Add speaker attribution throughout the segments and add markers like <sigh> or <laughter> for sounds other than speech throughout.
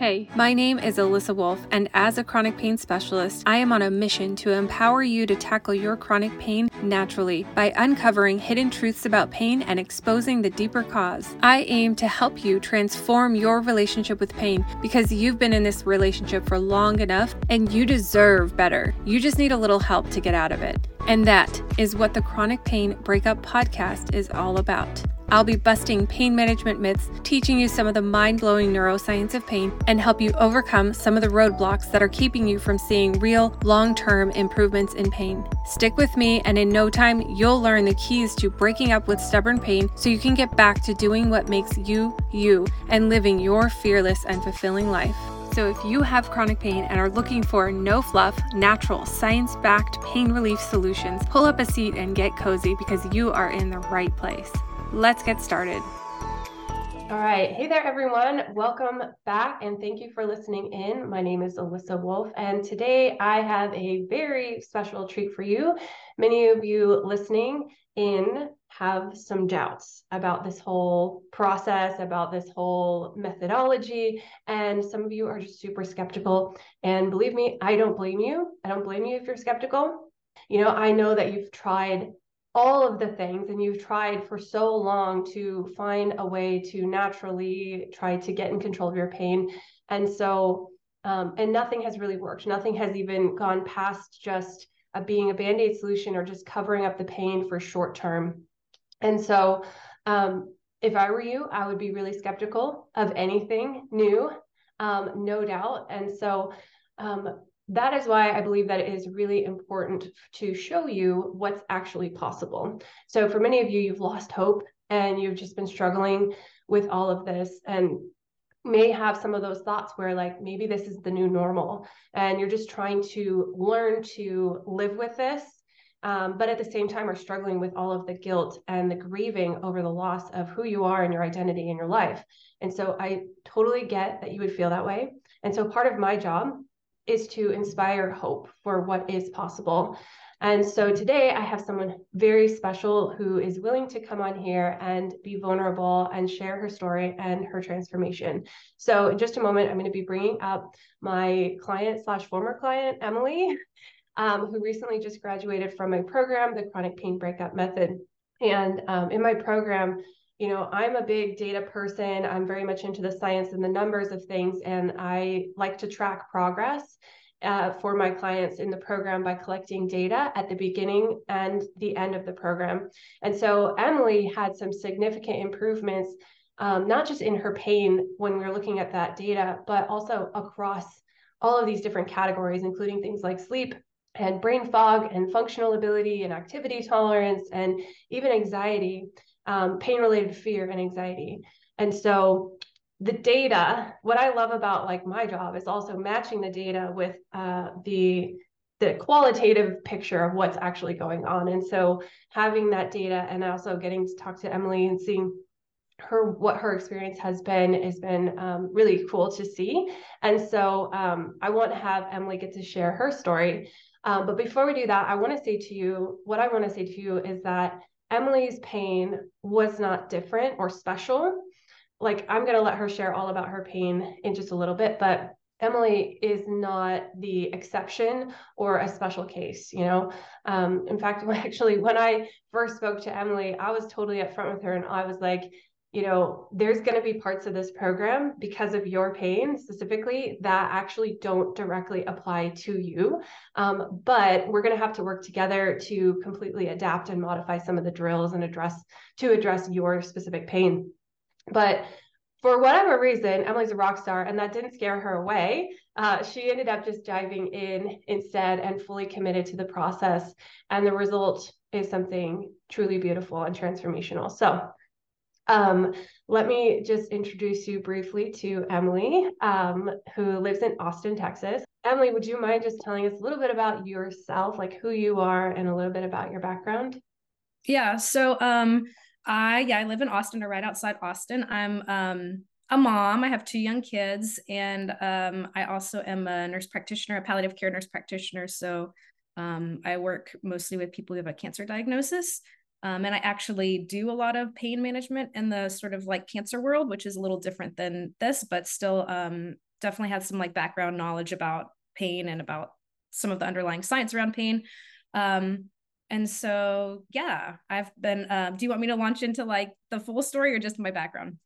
Speaker 1: Hey, my name is Alissa Wolfe, and as a chronic pain specialist, I am on a mission to empower you to tackle your chronic pain naturally by uncovering hidden truths about pain and exposing the deeper cause. I aim to help you transform your relationship with pain because you've been in this relationship for long enough and you deserve better. You just need a little help to get out of it. And that is what the Chronic Pain Breakup Podcast is all about. I'll be busting pain management myths, teaching you some of the mind blowing neuroscience of pain, and help you overcome some of the roadblocks that are keeping you from seeing real, long term improvements in pain. Stick with me, and in no time, you'll learn the keys to breaking up with stubborn pain so you can get back to doing what makes you, you, and living your fearless and fulfilling life. So, if you have chronic pain and are looking for no fluff, natural, science backed pain relief solutions, pull up a seat and get cozy because you are in the right place. Let's get started.
Speaker 2: All right. Hey there, everyone. Welcome back and thank you for listening in. My name is Alissa Wolfe, and today I have a very special treat for you. Many of you listening in have some doubts about this whole process, about this whole methodology, and some of you are just super skeptical. And believe me, I don't blame you. I don't blame you if you're skeptical. You know, I know that you've tried all of the things and you've tried for so long to find a way to naturally try to get in control of your pain. And so um, and nothing has really worked. Nothing has even gone past just a, being a band-aid solution or just covering up the pain for short term. And so um, if i were you i would be really skeptical of anything new um, no doubt. And so um, that is why I believe that it is really important to show you what's actually possible. So, for many of you, you've lost hope and you've just been struggling with all of this and may have some of those thoughts where, like, maybe this is the new normal and you're just trying to learn to live with this. Um, but at the same time, are struggling with all of the guilt and the grieving over the loss of who you are and your identity in your life. And so I totally get that you would feel that way. And so part of my job is to inspire hope for what is possible. And so today I have someone very special who is willing to come on here and be vulnerable and share her story and her transformation. So in just a moment, I'm going to be bringing up my client slash former client, Emily, um, who recently just graduated from my program, the Chronic Pain Breakup Method. And um, in my program, you know, I'm a big data person. I'm very much into the science and the numbers of things, and I like to track progress. Uh, for my clients in the program by collecting data at the beginning and the end of the program. And so Emily had some significant improvements, um, not just in her pain when we were looking at that data, but also across all of these different categories, including things like sleep and brain fog and functional ability and activity tolerance and even anxiety um, pain related fear and anxiety. And so the data, what I love about like my job is also matching the data with uh, the the qualitative picture of what's actually going on. And so having that data and also getting to talk to Emily and seeing her what her experience has been has been um, really cool to see. And so um, I want to have Emily get to share her story. Um, but before we do that, I want to say to you what I want to say to you is that Emily's pain was not different or special. Like, I'm going to let her share all about her pain in just a little bit, but Emily is not the exception or a special case, you know. Um, in fact, <laughs> actually, when I first spoke to Emily, I was totally upfront with her and I was like, you know, there's going to be parts of this program because of your pain specifically that actually don't directly apply to you. Um, but we're going to have to work together to completely adapt and modify some of the drills and address to address your specific pain. But for whatever reason, Emily's a rock star, and that didn't scare her away. Uh, she ended up just diving in instead and fully committed to the process. And the result is something truly beautiful and transformational. So, um, let me just introduce you briefly to Emily, um, who lives in Austin, Texas. Emily, would you mind just telling us a little bit about yourself, like who you are, and a little bit about your background?
Speaker 3: Yeah. So, um, I yeah, I live in Austin, or right outside Austin. I'm um a mom. I have two young kids, and um, I also am a nurse practitioner, a palliative care nurse practitioner. So um, I work mostly with people who have a cancer diagnosis. Um, and I actually do a lot of pain management in the sort of like cancer world, which is a little different than this, but still um, definitely had some like background knowledge about pain and about some of the underlying science around pain. Um, and so, yeah, I've been. Uh, do you want me to launch into like the full story or just my background?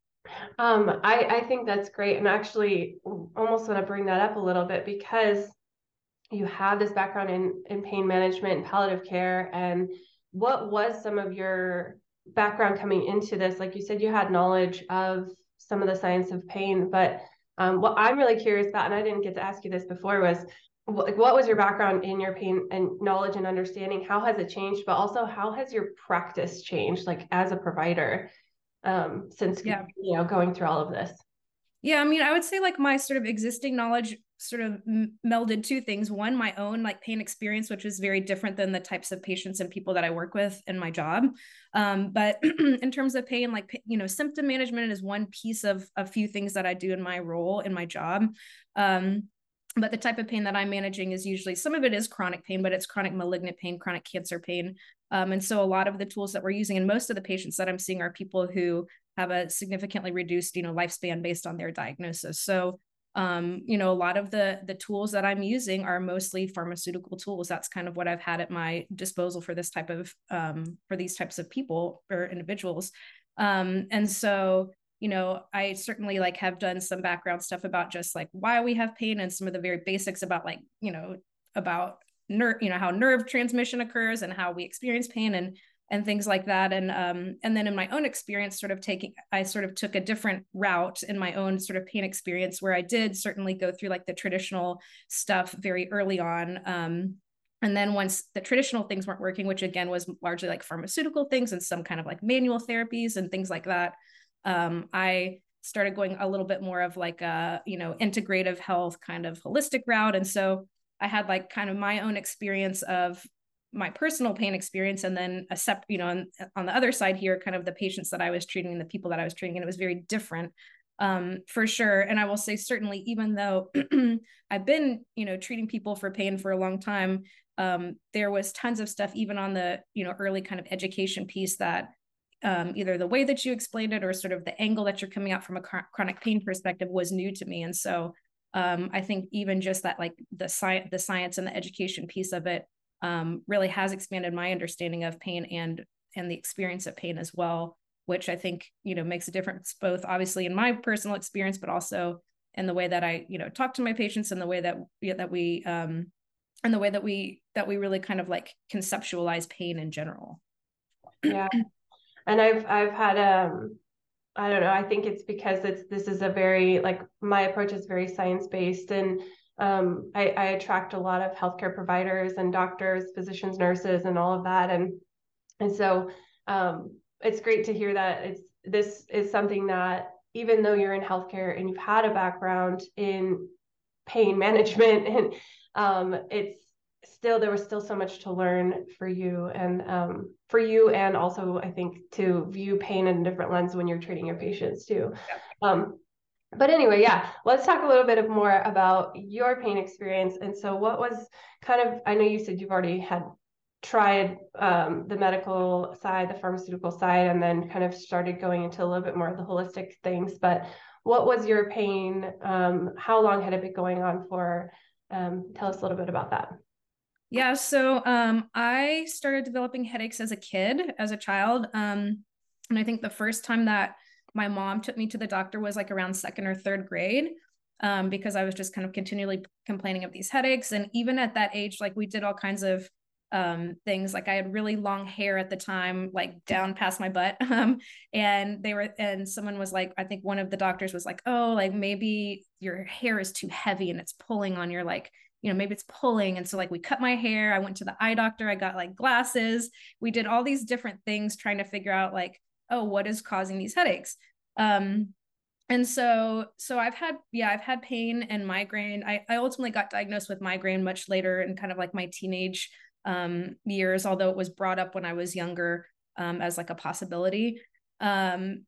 Speaker 2: Um, I, I think that's great. And actually, almost want to bring that up a little bit because you have this background in, in pain management and palliative care. And what was some of your background coming into this? Like you said, you had knowledge of some of the science of pain, but um, what I'm really curious about, and I didn't get to ask you this before, was what, what was your background in your pain and knowledge and understanding? How has it changed? But also, how has your practice changed, like as a provider, um, since yeah. you know going through all of this?
Speaker 3: Yeah, I mean, I would say like my sort of existing knowledge sort of melded two things. One, my own like pain experience, which is very different than the types of patients and people that I work with in my job. Um, but <clears throat> in terms of pain, like you know, symptom management is one piece of a few things that I do in my role in my job. Um, but the type of pain that I'm managing is usually some of it is chronic pain, but it's chronic malignant pain, chronic cancer pain. Um, and so a lot of the tools that we're using, and most of the patients that I'm seeing are people who have a significantly reduced, you know, lifespan based on their diagnosis. So um, you know, a lot of the the tools that I'm using are mostly pharmaceutical tools. That's kind of what I've had at my disposal for this type of um, for these types of people or individuals. Um, and so you know i certainly like have done some background stuff about just like why we have pain and some of the very basics about like you know about nerve you know how nerve transmission occurs and how we experience pain and and things like that. And um and then in my own experience sort of taking i sort of took a different route in my own sort of pain experience where i did certainly go through like the traditional stuff very early on um and then once the traditional things weren't working which again was largely like pharmaceutical things and some kind of like manual therapies and things like that um, I started going a little bit more of like a you know integrative health kind of holistic route. And so i had like kind of my own experience of my personal pain experience and then a sep- you know on, on the other side here kind of the patients that i was treating and the people that i was treating and it was very different um, for sure and i will say certainly even though <clears throat> i've been you know treating people for pain for a long time um, there was tons of stuff even on the you know early kind of education piece that um, either the way that you explained it or sort of the angle that you're coming out from a chronic pain perspective was new to me. And so um, I think even just that, like the science, the science and the education piece of it, um, really has expanded my understanding of pain and and the experience of pain as well, which I think you know makes a difference both obviously in my personal experience, but also in the way that I you know talk to my patients and the way that yeah, that we um, and the way that we that we really kind of like conceptualize pain in general.
Speaker 2: Yeah, and I've I've had um I don't know I think it's because it's this is a very like my approach is very science based and um, I, I attract a lot of healthcare providers and doctors, physicians, nurses, and all of that, and and so um, it's great to hear that it's this is something that even though you're in healthcare and you've had a background in pain <laughs> management and um, it's still there was still so much to learn for you and um, for you and also i think to view pain in a different lens when you're treating your patients too yeah. um, but anyway yeah let's talk a little bit of more about your pain experience. And so what was kind of i know you said you've already had tried um, the medical side the pharmaceutical side and then kind of started going into a little bit more of the holistic things. But what was your pain um, how long had it been going on for? Um, tell us a little bit about that.
Speaker 3: Yeah, so um, I started developing headaches as a kid, as a child. Um, and I think the first time that my mom took me to the doctor was like around second or third grade um, because I was just kind of continually complaining of these headaches. And even at that age, like we did all kinds of um, things. Like I had really long hair at the time, like down past my butt. <laughs> Um, and they were, and someone was like, I think one of the doctors was like, oh, like maybe your hair is too heavy and it's pulling on your like you know, maybe it's pulling. And so like we cut my hair, I went to the eye doctor, I got like glasses. We did all these different things trying to figure out like, oh, what is causing these headaches? Um, and so so I've had yeah, I've had pain and migraine. I, I ultimately got diagnosed with migraine much later in kind of like my teenage um years, although it was brought up when I was younger um as like a possibility. Um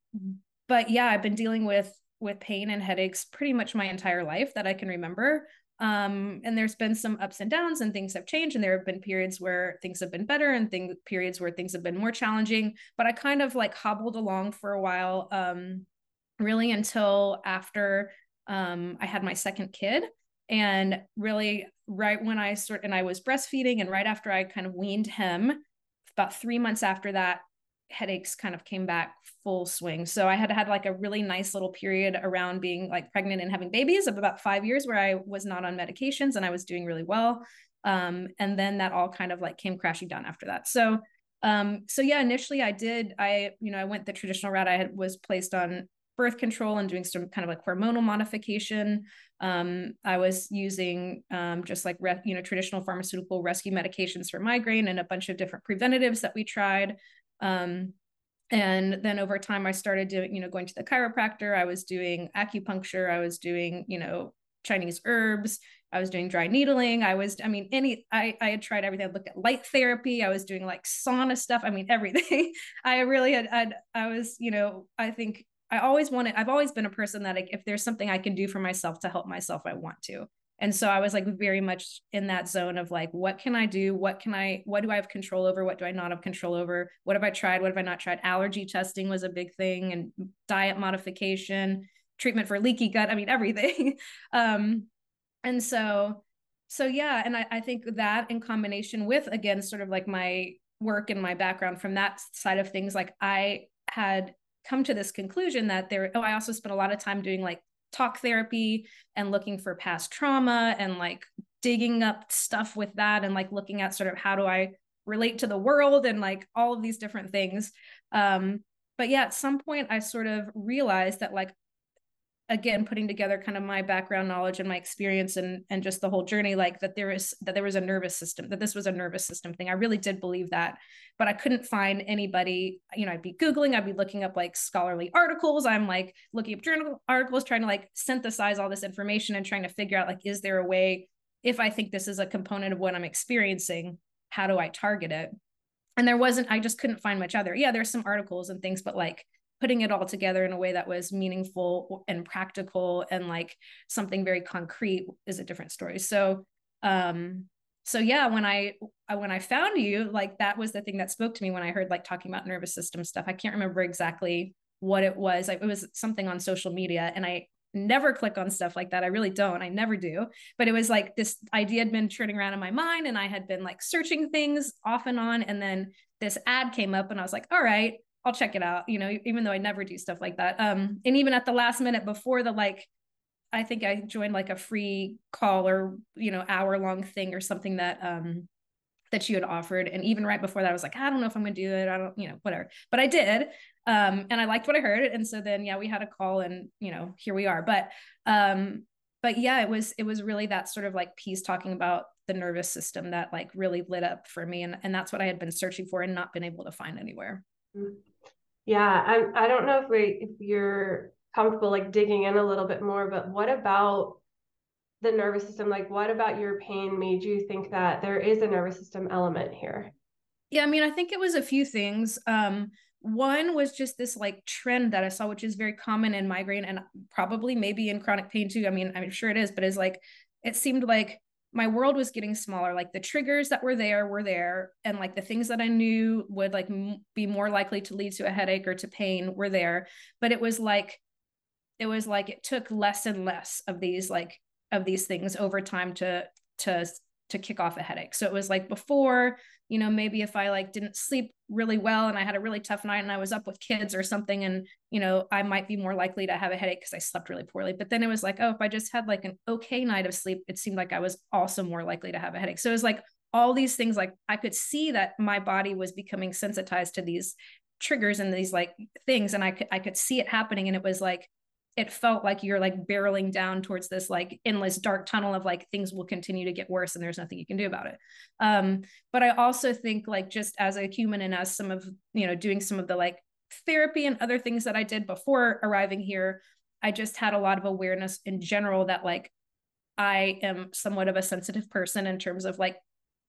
Speaker 3: but yeah, I've been dealing with with pain and headaches pretty much my entire life that I can remember um, and there's been some ups and downs and things have changed and there have been periods where things have been better and things periods where things have been more challenging but i kind of like hobbled along for a while um, really until after um, I had my second kid. And really, right when I started, and I was breastfeeding, and right after I kind of weaned him, about three months after that, headaches kind of came back full swing. So I had had like a really nice little period around being like pregnant and having babies of about five years where I was not on medications and I was doing really well. Um, and then that all kind of like came crashing down after that. So um, so yeah, initially I did, I, you know, I went the traditional route. I had was placed on birth control and doing some kind of like hormonal modification. Um, I was using um, just like re- you know traditional pharmaceutical rescue medications for migraine and a bunch of different preventatives that we tried. Um, and then over time, I started doing you know going to the chiropractor. I was doing acupuncture. I was doing you know Chinese herbs. I was doing dry needling. I was, I mean, any, I, I had tried everything. I looked at light therapy. I was doing like sauna stuff. I mean, <laughs> everything. I really had, I'd, I was, you know, I think I always wanted, I've always been a person that like, if there's something I can do for myself to help myself, I want to. And so I was like very much in that zone of like, what can I do? What can I, what do I have control over? What do I not have control over? What have I tried? What have I not tried? Allergy testing was a big thing and diet modification, treatment for leaky gut. I mean, <laughs> everything. um, and so, so yeah. And I, I think that in combination with, again, sort of like my work and my background from that side of things, like I had come to this conclusion that there oh i also spent a lot of time doing like talk therapy and looking for past trauma and like digging up stuff with that and like looking at sort of how do i relate to the world and like all of these different things. Um but yeah at some point i sort of realized that like again putting together kind of my background knowledge and my experience and and just the whole journey like that there is that there was a nervous system that this was a nervous system thing. I really did believe that but i couldn't find anybody you know i'd be googling i'd be looking up like scholarly articles. I'm like looking up journal articles trying to like synthesize all this information and trying to figure out like is there a way if i think this is a component of what i'm experiencing how do i target it? And there wasn't i just couldn't find much other. Yeah there's some articles and things but like putting it all together in a way that was meaningful and practical and like something very concrete is a different story. So um so yeah when i when i found you like that was the thing that spoke to me when i heard like talking about nervous system stuff. I can't remember exactly what it was. It was something on social media and i never click on stuff like that. I really don't. I never do. But it was like this idea had been turning around in my mind and i had been like searching things off and on and then this ad came up and i was like all right I'll check it out, you know, even though I never do stuff like that. Um, and even at the last minute before the like, I think I joined like a free call or, you know, hour long thing or something that um that you had offered. And even right before that, I was like, I don't know if I'm gonna do it. I don't, you know, whatever. But I did. Um, and I liked what I heard. And so then yeah, we had a call and you know, here we are. But um, but yeah, it was it was really that sort of like piece talking about the nervous system that like really lit up for me. And and that's what I had been searching for and not been able to find anywhere.
Speaker 2: Yeah, I I don't know if we if you're comfortable like digging in a little bit more, but what about the nervous system? Like what about your pain made you think that there is a nervous system element here?
Speaker 3: Yeah, I mean, I think it was a few things. Um, one was just this like trend that I saw, which is very common in migraine and probably maybe in chronic pain too. I mean, I'm sure it is, but it's like it seemed like my world was getting smaller. Like the triggers that were there were there and like the things that i knew would like m- be more likely to lead to a headache or to pain were there. But it was like it was like it took less and less of these like of these things over time to to to kick off a headache. So it was like before you know maybe if i like didn't sleep really well and i had a really tough night and i was up with kids or something and you know i might be more likely to have a headache because i slept really poorly. But then it was like oh if i just had like an okay night of sleep it seemed like i was also more likely to have a headache. So it was like all these things like i could see that my body was becoming sensitized to these triggers and these like things and i could i could see it happening and it was like it felt like you're like barreling down towards this like endless dark tunnel of like things will continue to get worse and there's nothing you can do about it. Um but i also think like just as a human and as some of you know doing some of the like therapy and other things that i did before arriving here i just had a lot of awareness in general that like i am somewhat of a sensitive person in terms of like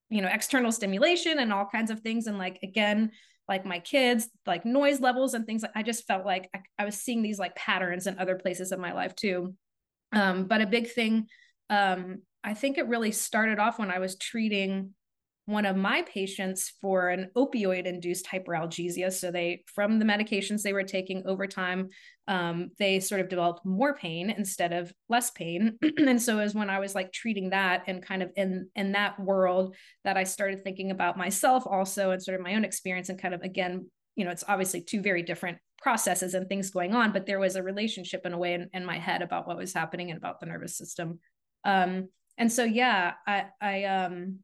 Speaker 3: you know external stimulation and all kinds of things. And like again like my kids, like noise levels and things. I just felt like I, I was seeing these like patterns in other places of my life too. Um, but a big thing, um, I think it really started off when I was treating one of my patients for an opioid induced hyperalgesia. So they, from the medications they were taking over time, um, they sort of developed more pain instead of less pain. <clears throat> and so was when I was like treating that and kind of in in that world that I started thinking about myself also and sort of my own experience and kind of again, you know, it's obviously two very different processes and things going on, but there was a relationship in a way in, in my head about what was happening and about the nervous system. Um, and so yeah, I I um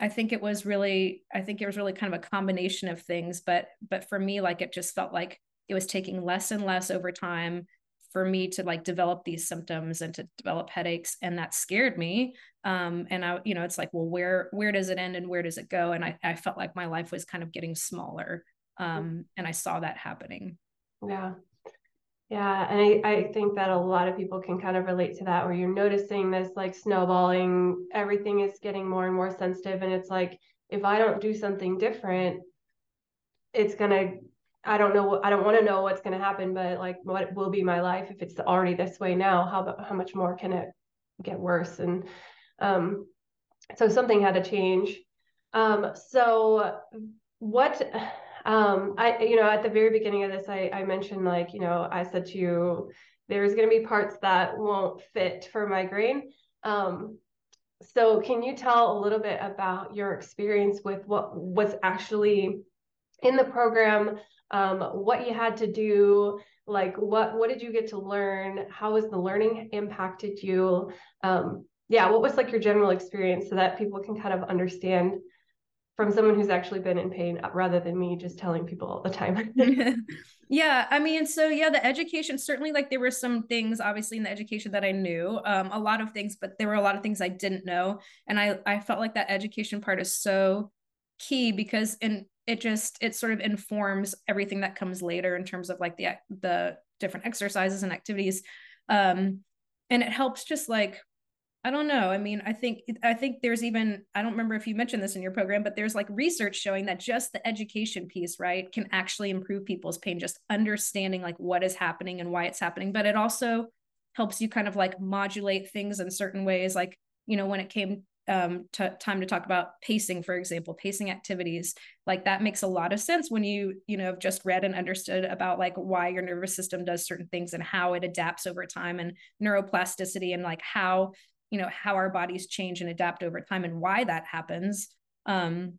Speaker 3: I think it was really, I think it was really kind of a combination of things, but but for me, like it just felt like it was taking less and less over time for me to like develop these symptoms and to develop headaches and that scared me. Um and i you know it's like well where where does it end and where does it go? And i, I felt like my life was kind of getting smaller um and i saw that happening.
Speaker 2: Yeah yeah, and I, I think that a lot of people can kind of relate to that where you're noticing this like snowballing, everything is getting more and more sensitive. And it's like, if I don't do something different, it's gonna, I don't know, I don't want to know what's gonna happen, but like what will be my life if it's already this way now? How how much more can it get worse? And um, so something had to change. Um, so what um, I, you know, at the very beginning of this, I, I mentioned like, you know, I said to you, there's going to be parts that won't fit for migraine. Um, so can you tell a little bit about your experience with what was actually in the program, um, what you had to do, like what what did you get to learn? How has the learning impacted you? Um, yeah, what was like your general experience so that people can kind of understand from someone who's actually been in pain uh, rather than me just telling people all the time. <laughs> <laughs>
Speaker 3: yeah, I mean, so yeah, the education certainly like there were some things obviously in the education that I knew, um, a lot of things, but there were a lot of things I didn't know, and I I felt like that education part is so key because in it just it sort of informs everything that comes later in terms of like the the different exercises and activities um and it helps just like I don't know. I mean, I think I think there's even I don't remember if you mentioned this in your program, but there's like research showing that just the education piece, right, can actually improve people's pain just understanding like what is happening and why it's happening, but it also helps you kind of like modulate things in certain ways like, you know, when it came um to time to talk about pacing for example pacing activities like that makes a lot of sense when you you know have just read and understood about like why your nervous system does certain things and how it adapts over time and neuroplasticity and like how you know how our bodies change and adapt over time and why that happens. Um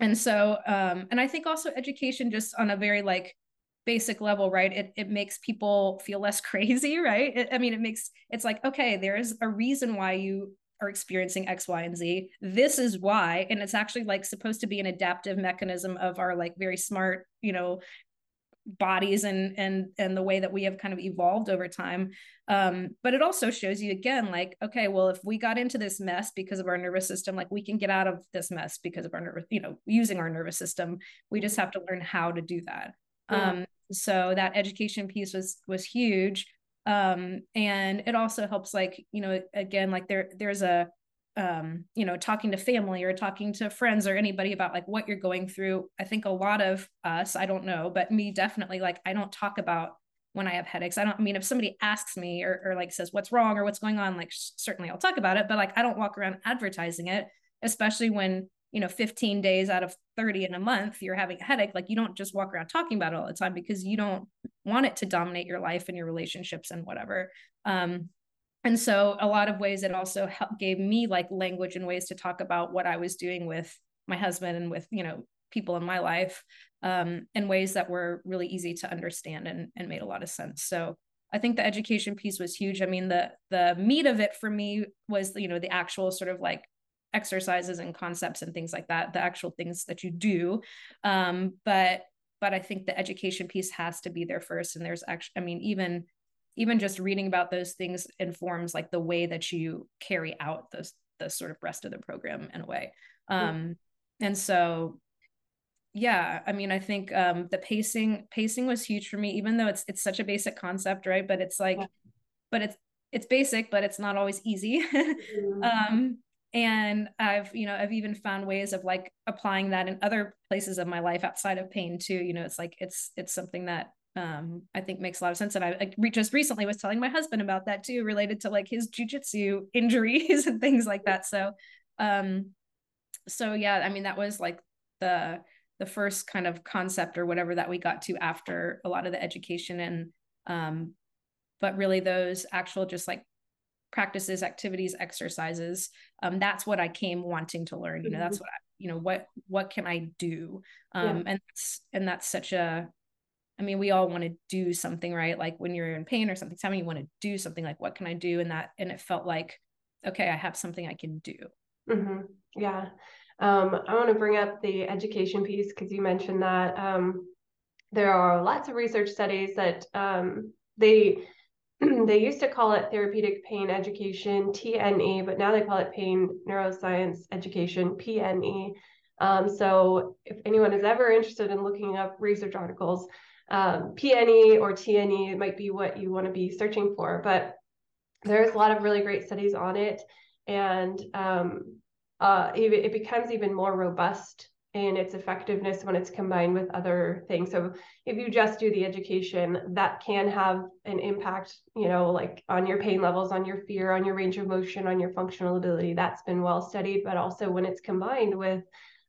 Speaker 3: and so um and i think also education just on a very like basic level right? It, it makes people feel less <laughs> crazy right? It, i mean it makes it's like okay there is a reason why you are experiencing x y and z. This is why and it's actually like supposed to be an adaptive mechanism of our like very smart you know bodies and and and the way that we have kind of evolved over time. Um but it also shows you again like okay well if we got into this mess because of our nervous system like we can get out of this mess because of our nervous you know using our nervous system. We just have to learn how to do that. Yeah. um so that education piece was was huge. Um and it also helps like you know again like there there's a um, you know, talking to family or talking to friends or anybody about like what you're going through. I think a lot of us, I don't know, but me definitely like I don't talk about when I have headaches. I don't I mean if somebody asks me or, or like says what's wrong or what's going on, like certainly I'll talk about it, but like I don't walk around advertising it, especially when you know 15 days out of 30 in a month you're having a headache like you don't just walk around talking about it all the time because you don't want it to dominate your life and your relationships and whatever um and so a lot of ways it also helped, gave me like language and ways to talk about what i was doing with my husband and with you know people in my life um, in ways that were really easy to understand and, and made a lot of sense. So i think the education piece was huge. I mean the the meat of it for me was you know the actual sort of like exercises and concepts and things like that the actual things that you do. Um, but but i think the education piece has to be there first. And there's actually i mean even even just reading about those things informs like the way that you carry out the the sort of rest of the program in a way um and so yeah i mean i think um the pacing pacing was huge for me even though it's it's such a basic concept right but it's like yeah. but it's it's basic but it's not always easy <laughs> mm-hmm. um and i've you know i've even found ways of like applying that in other places of my life outside of pain too you know it's like it's it's something that um, I think makes a lot of sense. And I, I just recently was telling my husband about that too, related to like his jujitsu <laughs> injuries and things like that. So, um, so yeah i mean that was like the the first kind of concept or whatever that we got to after a lot of the education and um but really those actual just like practices activities exercises um that's what i came wanting to learn you know that's mm-hmm. what I, you know what what can i do um yeah. and that's and that's such a I mean, we all want to do something, right? Like when you're in pain or something's happening, you want to do something like, what can I do? And that, and it felt like, okay, I have something I can do.
Speaker 2: Mm-hmm. Yeah. Um, I want to bring up the education piece because you mentioned that um, there are lots of research studies that um, they <clears throat> they used to call it therapeutic pain education TNE, but now they call it pain neuroscience education PNE. Um, so if anyone is ever interested in looking up research articles, um, PNE or TNE might be what you want to be searching for. But there's a lot of really great studies on it, and um, uh, it becomes even more robust in its effectiveness when it's combined with other things. So if you just do the education, that can have an impact, you know, like on your pain levels, on your fear, on your range of motion, on your functional ability. That's been well studied, but also when it's combined with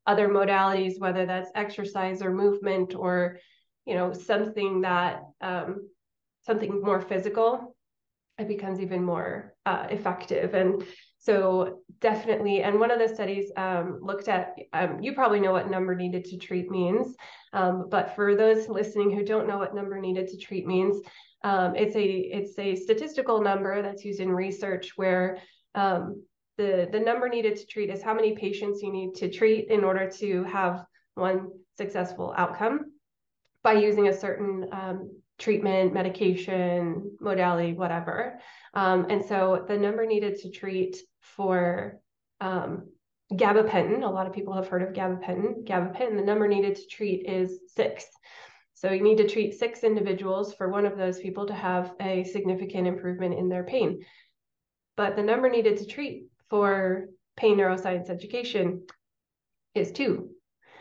Speaker 2: other modalities, whether that's exercise or movement or, you know, something that um, something more physical, it becomes even more uh, effective. And so definitely, and one of the studies um, looked at, um, you probably know what number needed to treat means, um, but for those listening who don't know what number needed to treat means, um, it's a it's a statistical number that's used in research where um, the the number needed to treat is how many patients you need to treat in order to have one successful outcome by using a certain um, treatment, medication, modality, whatever. Um, and so the number needed to treat for um, gabapentin, a lot of people have heard of gabapentin. Gabapentin, the number needed to treat is six. So you need to treat six individuals for one of those people to have a significant improvement in their pain. But the number needed to treat for pain neuroscience education is two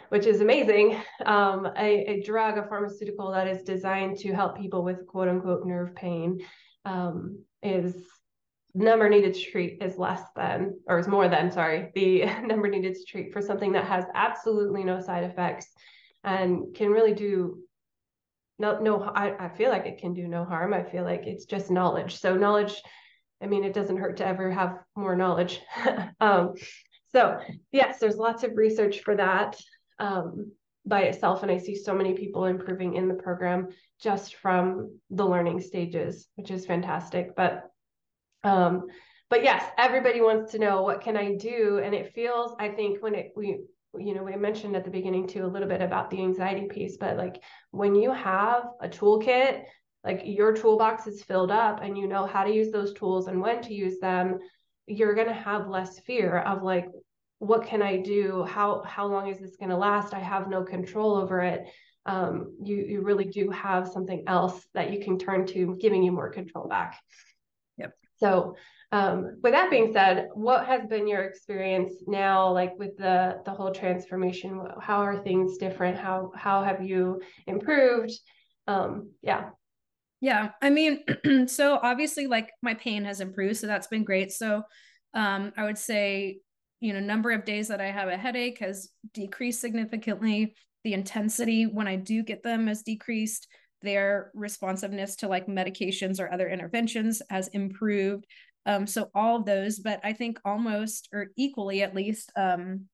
Speaker 2: which is amazing. Um, a, a, drug, a pharmaceutical that is designed to help people with quote unquote nerve pain um, is number needed to treat is less than or is more than sorry the <laughs> number needed to treat for something that has absolutely no side effects and can really do no no I, I feel like it can do no harm. I feel like it's just knowledge. So knowledge i mean it doesn't hurt to ever have more knowledge. <laughs> Um, so yes there's lots of research for that um, by itself. And I see so many people improving in the program just from the learning stages, which is fantastic. But um, but yes, everybody wants to know what can I do? And it feels, I think when it we you know, we mentioned at the beginning too a little bit about the anxiety piece, but like when you have a toolkit, like your toolbox is filled up and you know how to use those tools and when to use them, you're going to have less fear of like what can I do? How how long is this going to last? I have no control over it. Um, you you really do have something else that you can turn to, giving you more control back.
Speaker 3: Yep.
Speaker 2: So um, with that being said, what has been your experience now, like with the the whole transformation? How are things different? How how have you improved? Um, yeah.
Speaker 3: Yeah, I mean, <clears throat> so obviously, like my pain has improved, so that's been great. So, um, I would say you know number of days that i have a headache has decreased significantly. The intensity when i do get them has decreased. Their responsiveness to like medications or other interventions has improved. Um, so all of those but i think almost or equally at least um,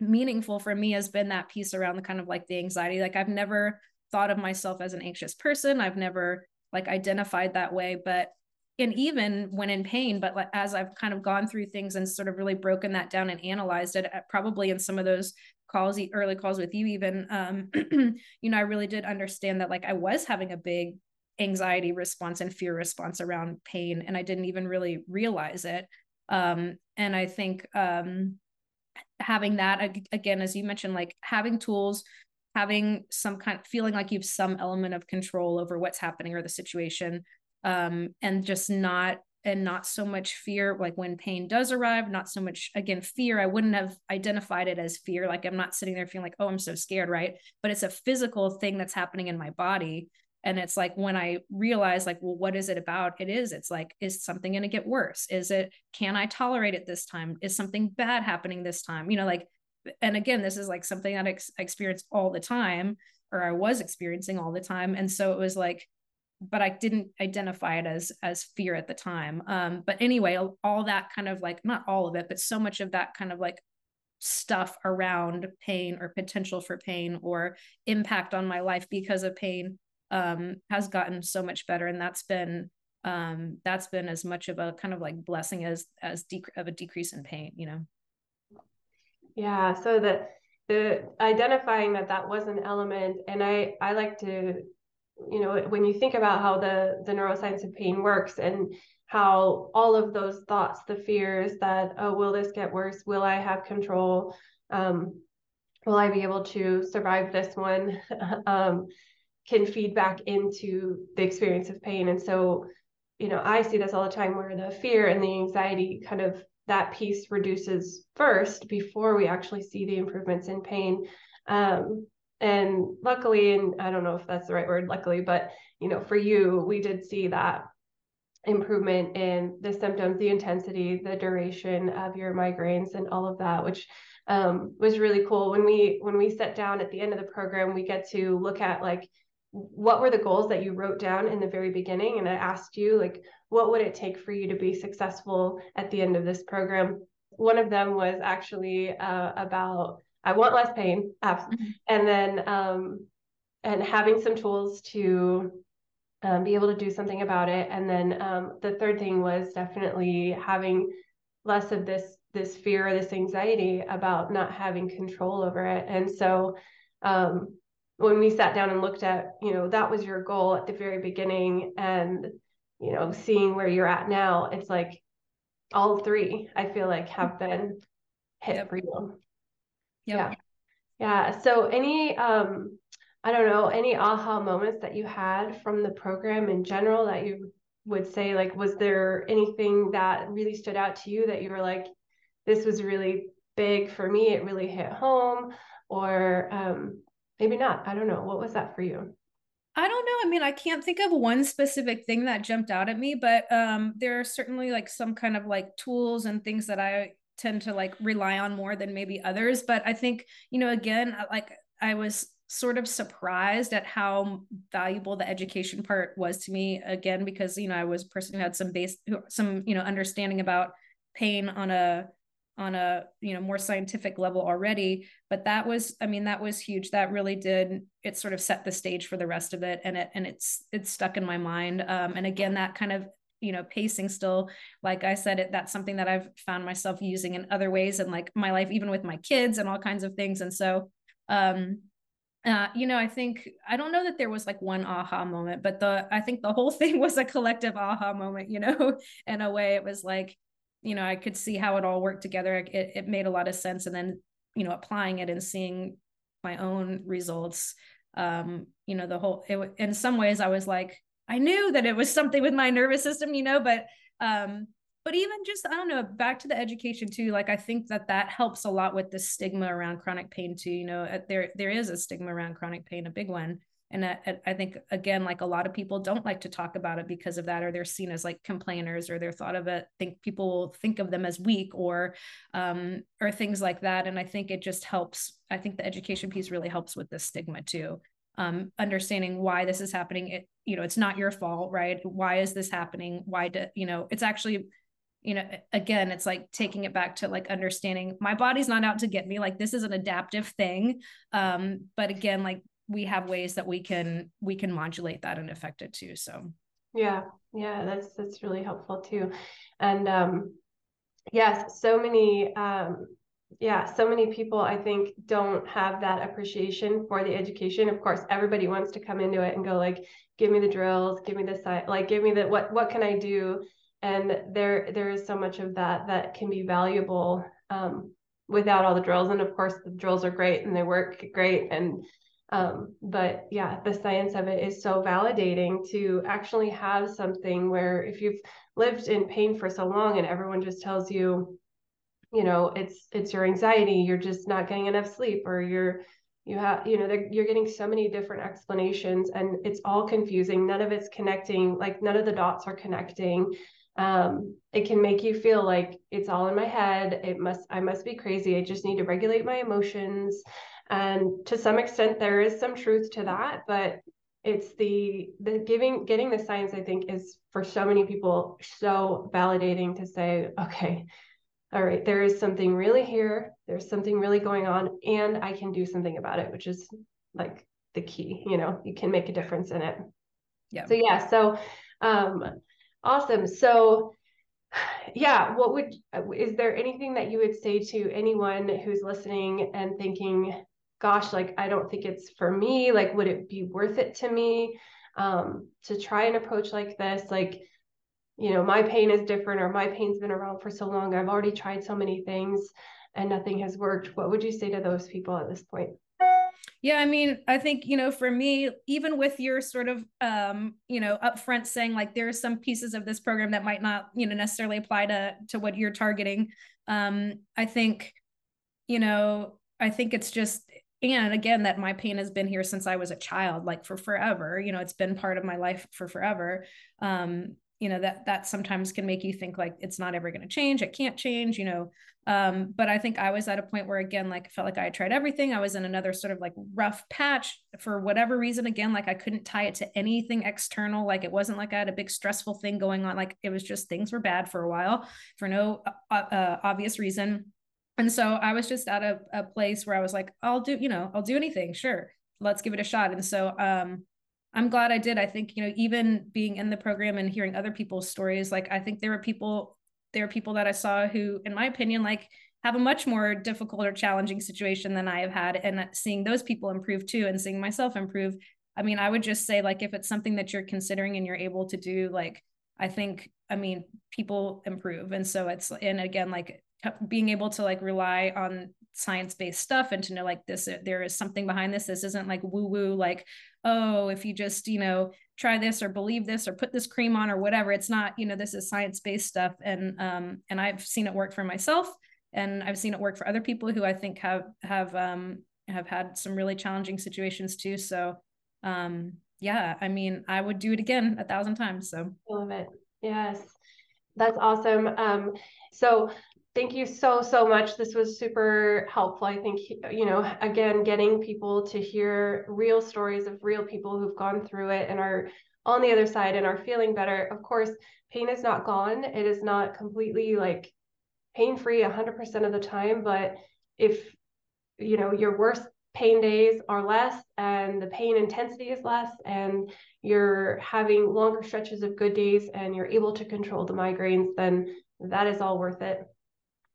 Speaker 3: meaningful for me has been that piece around the kind of like the anxiety. Like i've never thought of myself as an anxious person. I've never like identified that way but and even when in pain but as i've kind of gone through things and sort of really broken that down and analyzed it uh, probably in some of those calls early calls with you even um <clears throat> you know i really did understand that like i was having a big anxiety response and fear response around pain and i didn't even really realize it. Um and i think um having that again as you mentioned like having tools having some kind of feeling like you have some element of control over what's happening or the situation um, and just not and not so much fear like when pain does arrive not so much again fear. I wouldn't have identified it as fear. Like i'm not sitting there feeling like oh i'm so scared right? But it's a physical thing that's happening in my body. And it's like when i realize like well what is it about? It is it's like is something going to get worse? Is it can i tolerate it this time? Is something bad happening this time? You know like and again this is like something that I ex- experienced all the time or i was experiencing all the time. And so it was like but i didn't identify it as as fear at the time. Um but anyway all, that kind of like not all of it but so much of that kind of like stuff around pain or potential for pain or impact on my life because of pain um has gotten so much better. And that's been um that's been as much of a kind of like blessing as as dec- of a decrease in pain you know?
Speaker 2: Yeah so the the identifying that that was an element and i i like to you know when you think about how the the neuroscience of pain works and how all of those thoughts the fears that oh will this get worse? Will i have control? Um, will i be able to survive this one? <laughs> Um, can feed back into the experience of pain. And so you know i see this all the time where the fear and the anxiety kind of that piece reduces first before we actually see the improvements in pain. Um, and luckily and i don't know if that's the right word luckily but you know for you we did see that improvement in the symptoms the intensity the duration of your migraines and all of that which um, was really cool. When we when we sat down at the end of the program we get to look at like what were the goals that you wrote down in the very beginning? And i asked you like what would it take for you to be successful at the end of this program? One of them was actually uh, about i want less pain mm-hmm. and then um, and having some tools to um, be able to do something about it and then um, the third thing was definitely having less of this this fear or this anxiety about not having control over it and so um, when we sat down and looked at, you know, that was your goal at the very beginning and, you know, seeing where you're at now, it's like all three, I feel like have been hit yep. for you. Yeah. Yeah. So any um I don't know, any aha moments that you had from the program in general that you would say like was there anything that really stood out to you that you were like this was really big for me, it really hit home or um maybe not. I don't know. What was that for you?
Speaker 3: I don't know. I mean, I can't think of one specific thing that jumped out at me, but um, there are certainly like some kind of like tools and things that I tend to like rely on more than maybe others. But I think, you know, again, like I was sort of surprised at how valuable the education part was to me again because you know I was a person who had some base some you know understanding about pain on a on a you know more scientific level already but that was i mean that was huge that really did it sort of set the stage for the rest of it and it and it's it's stuck in my mind um, and again that kind of you know pacing still like i said it that's something that i've found myself using in other ways and like my life even with my kids and all kinds of things and so um uh, you know, I think I don't know that there was like one aha moment, but the I think the whole <laughs> thing was a collective aha moment. You know, <laughs> in a way, it was like you know, I could see how it all worked together. It, it made a lot of sense. And then, you know, applying it and seeing my own results, um, you know, the whole, it, in some ways I was like, I knew that it was something with my nervous system, you know, but, um, but even just, I don't know, back to the education too, like, I think that that helps a lot with the stigma around chronic pain too, you know, there, there is a stigma around chronic pain, a big one. And I, I, think again like a lot of people don't like to talk about it because of that or they're seen as like complainers or they're thought of it think people think of them as weak or um or things like that. And i think it just helps i think the education piece really helps with the stigma too um understanding why this is happening. It you know it's not your fault right? Why is this happening? Why do you know it's actually you know again it's like taking it back to like understanding my body's not out to get me. Like this is an adaptive thing. Um but again like we have ways that we can we can modulate that and affect it too so.
Speaker 2: Yeah. Yeah that's that's really helpful too. And um yes so many um yeah so many people i think don't have that appreciation for the education. Of course everybody wants to come into it and go like give me the drills give me the site like give me the what what can i do? And there there is so much of that that can be valuable um, without all the drills. And of course the drills are great and they work great. And um, but yeah, the science of it is so validating to actually have something where if you've lived in pain for so long and everyone just tells you, you know, it's it's your anxiety, you're just not getting enough sleep, or you're you have you know you're getting so many different explanations and it's all confusing. None of it's connecting like none of the dots are connecting. Um, it can make you feel like it's all in my head. It must i must be crazy. I just need to regulate my emotions. And to some extent there is some truth to that but it's the the giving getting the science i think is for so many people so validating to say okay all right there is something really here there's something really going on and i can do something about it which is like the key you know you can make a difference in it. Yeah. So yeah so um awesome. So <sighs> yeah what would is there anything that you would say to anyone who's listening and thinking gosh like i don't think it's for me like would it be worth it to me um to try an approach like this? Like you know my pain is different or my pain's been around for so long i've already tried so many things and nothing has worked what would you say to those people at this point
Speaker 3: yeah, I mean, I think, you know, for me, even with your sort of um, you know, upfront saying like there are some pieces of this program that might not, you know, necessarily apply to to what you're targeting. Um, I think, you know, I think it's just and again that my pain has been here since I was a child, like for forever. You know, it's been part of my life for forever. Um, you know that that sometimes can make you think like it's not ever going to change it can't change you know? Um, but i think i was at a point where again like i felt like i had tried everything i was in another sort of like rough patch for whatever reason again like i couldn't tie it to anything external like it wasn't like i had a big stressful thing going on like it was just things were bad for a while for no uh, uh, obvious reason. And so i was just at a, a place where i was like i'll do you know i'll do anything sure let's give it a shot. And so um I'm glad I did. I think, you know, even being in the program and hearing other people's stories, like I think there were people, there are people that I saw who, in my opinion, like have a much more difficult or challenging situation than I have had. And seeing those people improve too and seeing myself improve. I mean, I would just say like if it's something that you're considering and you're able to do, like I think, I mean, people improve. And so it's and again, like being able to like rely on science-based stuff and to know like this there is something behind this. This isn't like woo woo like oh if you just you know try this or believe this or put this cream on or whatever. It's not you know this is science-based stuff. And um and i've seen it work for myself and i've seen it work for other people who i think have have um have had some really challenging situations too. So um yeah i mean i would do it again a thousand times so.
Speaker 2: Love it. Yes. That's awesome. Um so Thank you so, so much. This was super helpful. I think, you know, again, getting people to hear real stories of real people who've gone through it and are on the other side and are feeling better. Of course, pain is not gone. It is not completely like pain free 100% of the time. But if, you know, your worst pain days are less and the pain intensity is less and you're having longer stretches of good days and you're able to control the migraines, then that is all worth it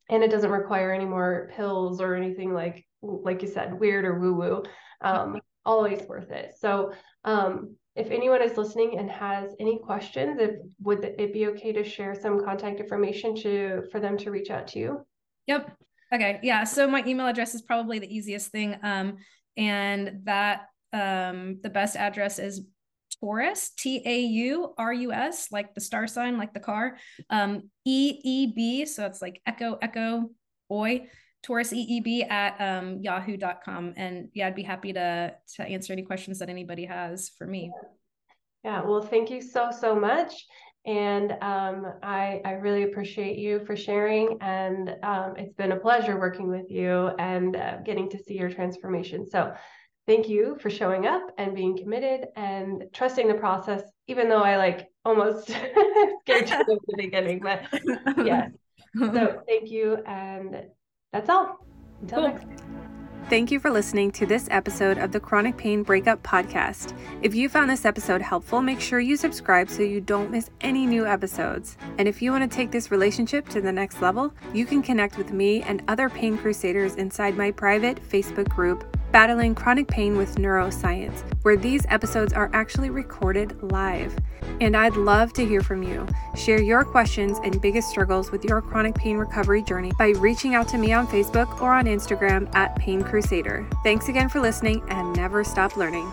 Speaker 2: and it doesn't require any more pills or anything like like you said weird or woo woo um, always worth it. So um, if anyone is listening and has any questions if would it be okay to share some contact information to for them to reach out to you?
Speaker 3: Yep. Okay. Yeah. So my email address is probably the easiest thing. Um, and that um, the best address is Taurus, T A U R U S, like the star sign, like the car. Um, E E B, so it's like Echo, Echo, Boy, Taurus E E B at um, yahoo.com. And yeah, I'd be happy to, to answer any questions that anybody has for me.
Speaker 2: Yeah, well, thank you so, so much. And um, I, I really appreciate you for sharing. And um, it's been a pleasure working with you and uh, getting to see your transformation. So thank you for showing up and being committed and trusting the process, even though I like almost <laughs> scared you at the beginning. But <laughs> yes. So thank you. And that's all. Until cool. next time.
Speaker 1: Thank you for listening to this episode of the Chronic Pain Breakup Podcast. If you found this episode helpful, make sure you subscribe so you don't miss any new episodes. And if you want to take this relationship to the next level, you can connect with me and other pain crusaders inside my private Facebook group, Battling Chronic Pain with Neuroscience, where these episodes are actually recorded live. And I'd love to hear from you. Share your questions and biggest struggles with your chronic pain recovery journey by reaching out to me on Facebook or on Instagram at Pain Crusader. Thanks again for listening and never stop learning.